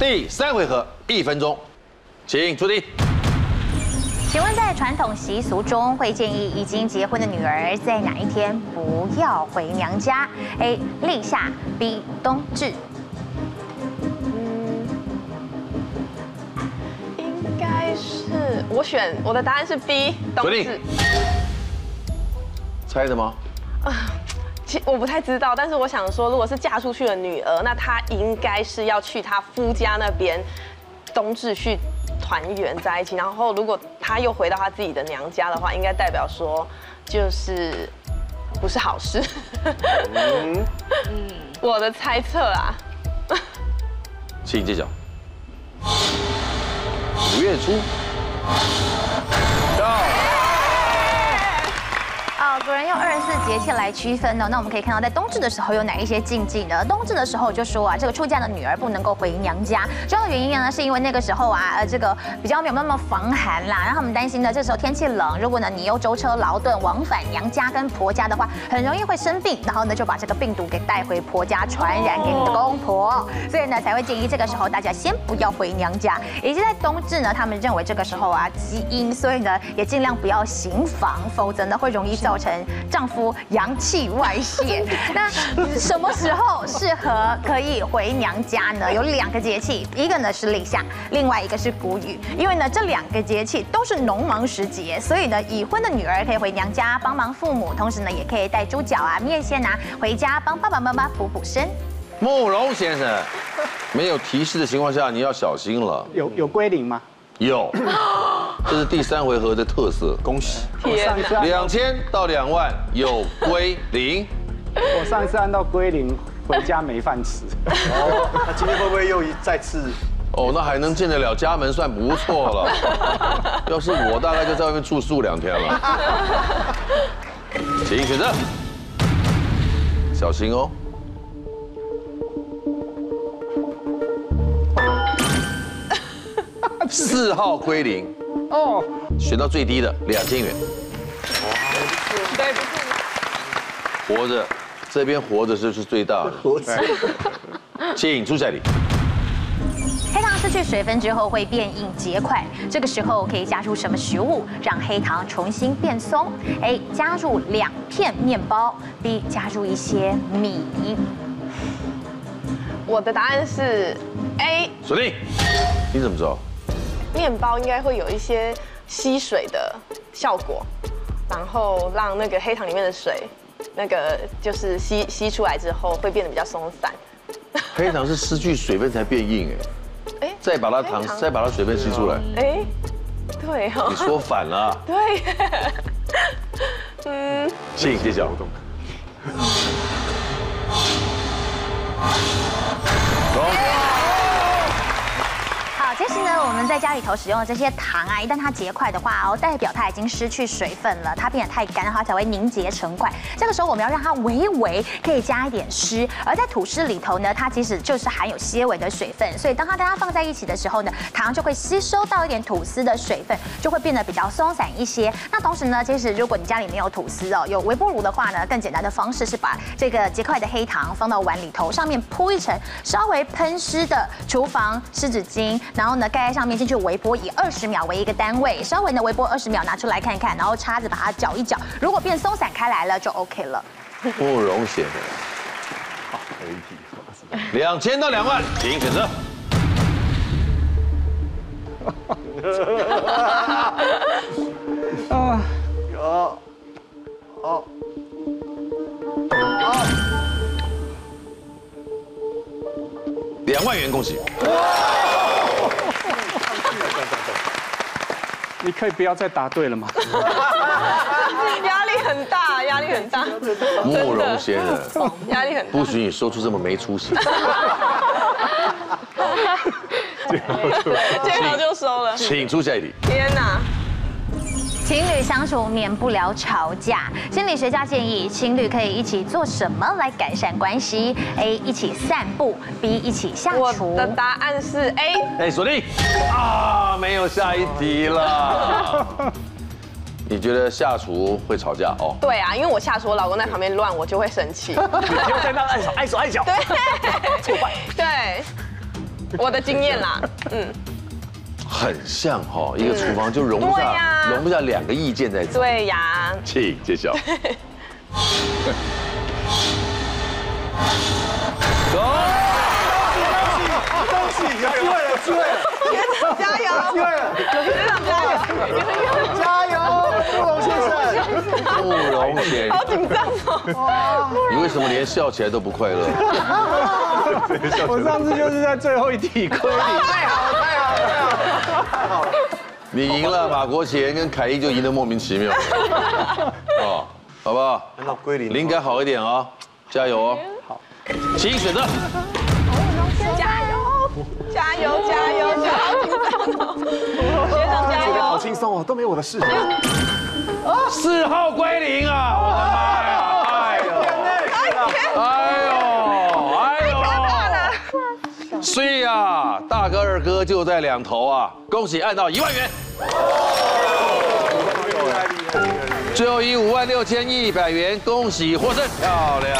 第三回合一分钟，请出题。请问在传统习俗中，会建议已经结婚的女儿在哪一天不要回娘家？A. 立夏，B. 冬至。嗯，应该是我选我的答案是 B 冬至。猜的吗？啊，其我不太知道，但是我想说，如果是嫁出去的女儿，那她应该是要去她夫家那边冬至去。团圆在一起，然后如果她又回到她自己的娘家的话，应该代表说就是不是好事。嗯，我的猜测啊，请揭晓。五月初。古人用二十四节气来区分呢，那我们可以看到，在冬至的时候有哪一些禁忌呢？冬至的时候就说啊，这个出嫁的女儿不能够回娘家，主要的原因呢，是因为那个时候啊，呃，这个比较没有那么防寒啦，让他们担心呢，这时候天气冷，如果呢你又舟车劳顿往返娘家跟婆家的话，很容易会生病，然后呢就把这个病毒给带回婆家，传染给你的公婆，所以呢才会建议这个时候大家先不要回娘家。以及在冬至呢，他们认为这个时候啊基因，所以呢也尽量不要行房，否则呢会容易造成。丈夫阳气外泄，那什么时候适合可以回娘家呢？有两个节气，一个呢是立夏，另外一个是谷雨。因为呢这两个节气都是农忙时节，所以呢已婚的女儿可以回娘家帮忙父母，同时呢也可以带猪脚啊、面线啊回家帮爸爸妈妈补补身。慕容先生，没有提示的情况下，你要小心了。有有归零吗？有。这是第三回合的特色，恭喜！两千到两万有归零。我上一次按到归零，回家没饭吃。哦，那今天会不会又一再次？哦，那还能进得了家门，算不错了。要是我，大概就在外面住宿两天了。请选择，小心哦。四号归零。哦，选到最低的两千元。对，活着，这边活着就是最大的。活着。请出下题。黑糖失去水分之后会变硬结块，这个时候可以加入什么食物让黑糖重新变松？A. 加入两片面包，B. 加入一些米。我的答案是 A。锁定。你怎么知道？面包应该会有一些吸水的效果，然后让那个黑糖里面的水，那个就是吸吸出来之后会变得比较松散。黑糖是失去水分才变硬哎，哎，再把它糖再把它水分吸出来，哎，对哦，你说反了，对，嗯，请揭晓。其我们在家里头使用的这些糖啊，一旦它结块的话哦，代表它已经失去水分了，它变得太干，它才会凝结成块。这个时候我们要让它微微可以加一点湿，而在吐司里头呢，它其实就是含有些微的水分，所以当它跟它放在一起的时候呢，糖就会吸收到一点吐司的水分，就会变得比较松散一些。那同时呢，其实如果你家里没有吐司哦，有微波炉的话呢，更简单的方式是把这个结块的黑糖放到碗里头，上面铺一层稍微喷湿的厨房湿纸巾，然后呢，盖在上面进去微波，以二十秒为一个单位，稍微呢微波二十秒，拿出来看看，然后叉子把它搅一搅，如果变松散开来了，就 OK 了。不容写的，好，两千到两万，请选择。啊，有，好，好，两万元，恭喜。你可以不要再答对了吗？压力很大，压力很大。慕容先生，压力很大，不许你说出这么没出息。见好就收了，请出下一题。天哪！情侣相处免不了吵架，心理学家建议情侣可以一起做什么来改善关系？A. 一起散步，B. 一起下厨。我的答案是 A。哎，锁定啊，没有下一题了。你觉得下厨会吵架哦？对啊，因为我下厨，我老公在旁边乱，我就会生气。你不要在那碍手碍手碍脚。对，错坏。对。我的经验啦，嗯，很像哈，一个厨房就容不下容不下两个意见在这。对呀，请揭晓。走，恭喜，有机会了，有机会了，加油，有机会了，学长加油，加油，布隆先生。慕容显，好紧张哦，你为什么连笑起来都不快乐？我上次就是在最后一题亏你。好了。你赢了，马国贤跟凯一就赢得莫名其妙。哦，好不好？按照归零，灵感好一点哦，加油哦。好，请选择。加油，加油，加油，加油，好紧张哦，学长加油好油，轻松哦，都没我的事。四号归零啊！我的妈呀！所以啊，大哥二哥就在两头啊！恭喜按到一万元，最后以五万六千一百元，恭喜获胜，漂亮！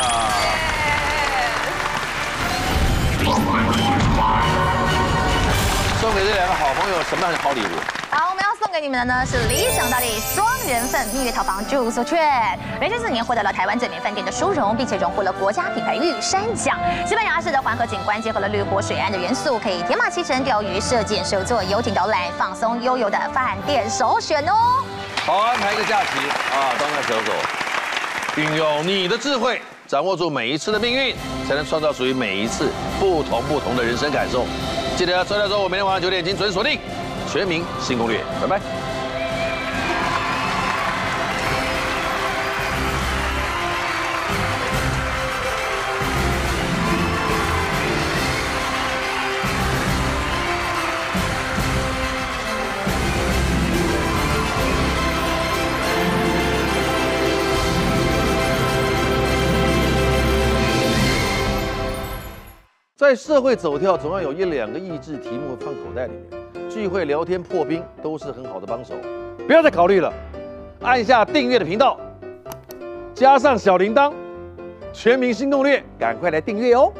送给这两个好朋友什么样的好礼物？好，我们要送给你们的呢是理想大地双人份蜜月套房住宿券，连续四年获得了台湾最美饭店的殊荣，并且荣获了国家品牌玉山奖。西班牙式的环河景观结合了绿火水岸的元素，可以天马行程钓鱼、射箭、手作、游艇导览、放松悠游的饭店首选哦。好安排一个假期啊，当个小狗，运用你的智慧，掌握住每一次的命运，才能创造属于每一次不同不同的人生感受。记得周六周五每天晚上九点精准锁定《全民新攻略》，拜拜。在社会走跳，总要有一两个益智题目放口袋里面。聚会聊天破冰都是很好的帮手，不要再考虑了，按下订阅的频道，加上小铃铛，全民心动略，赶快来订阅哦。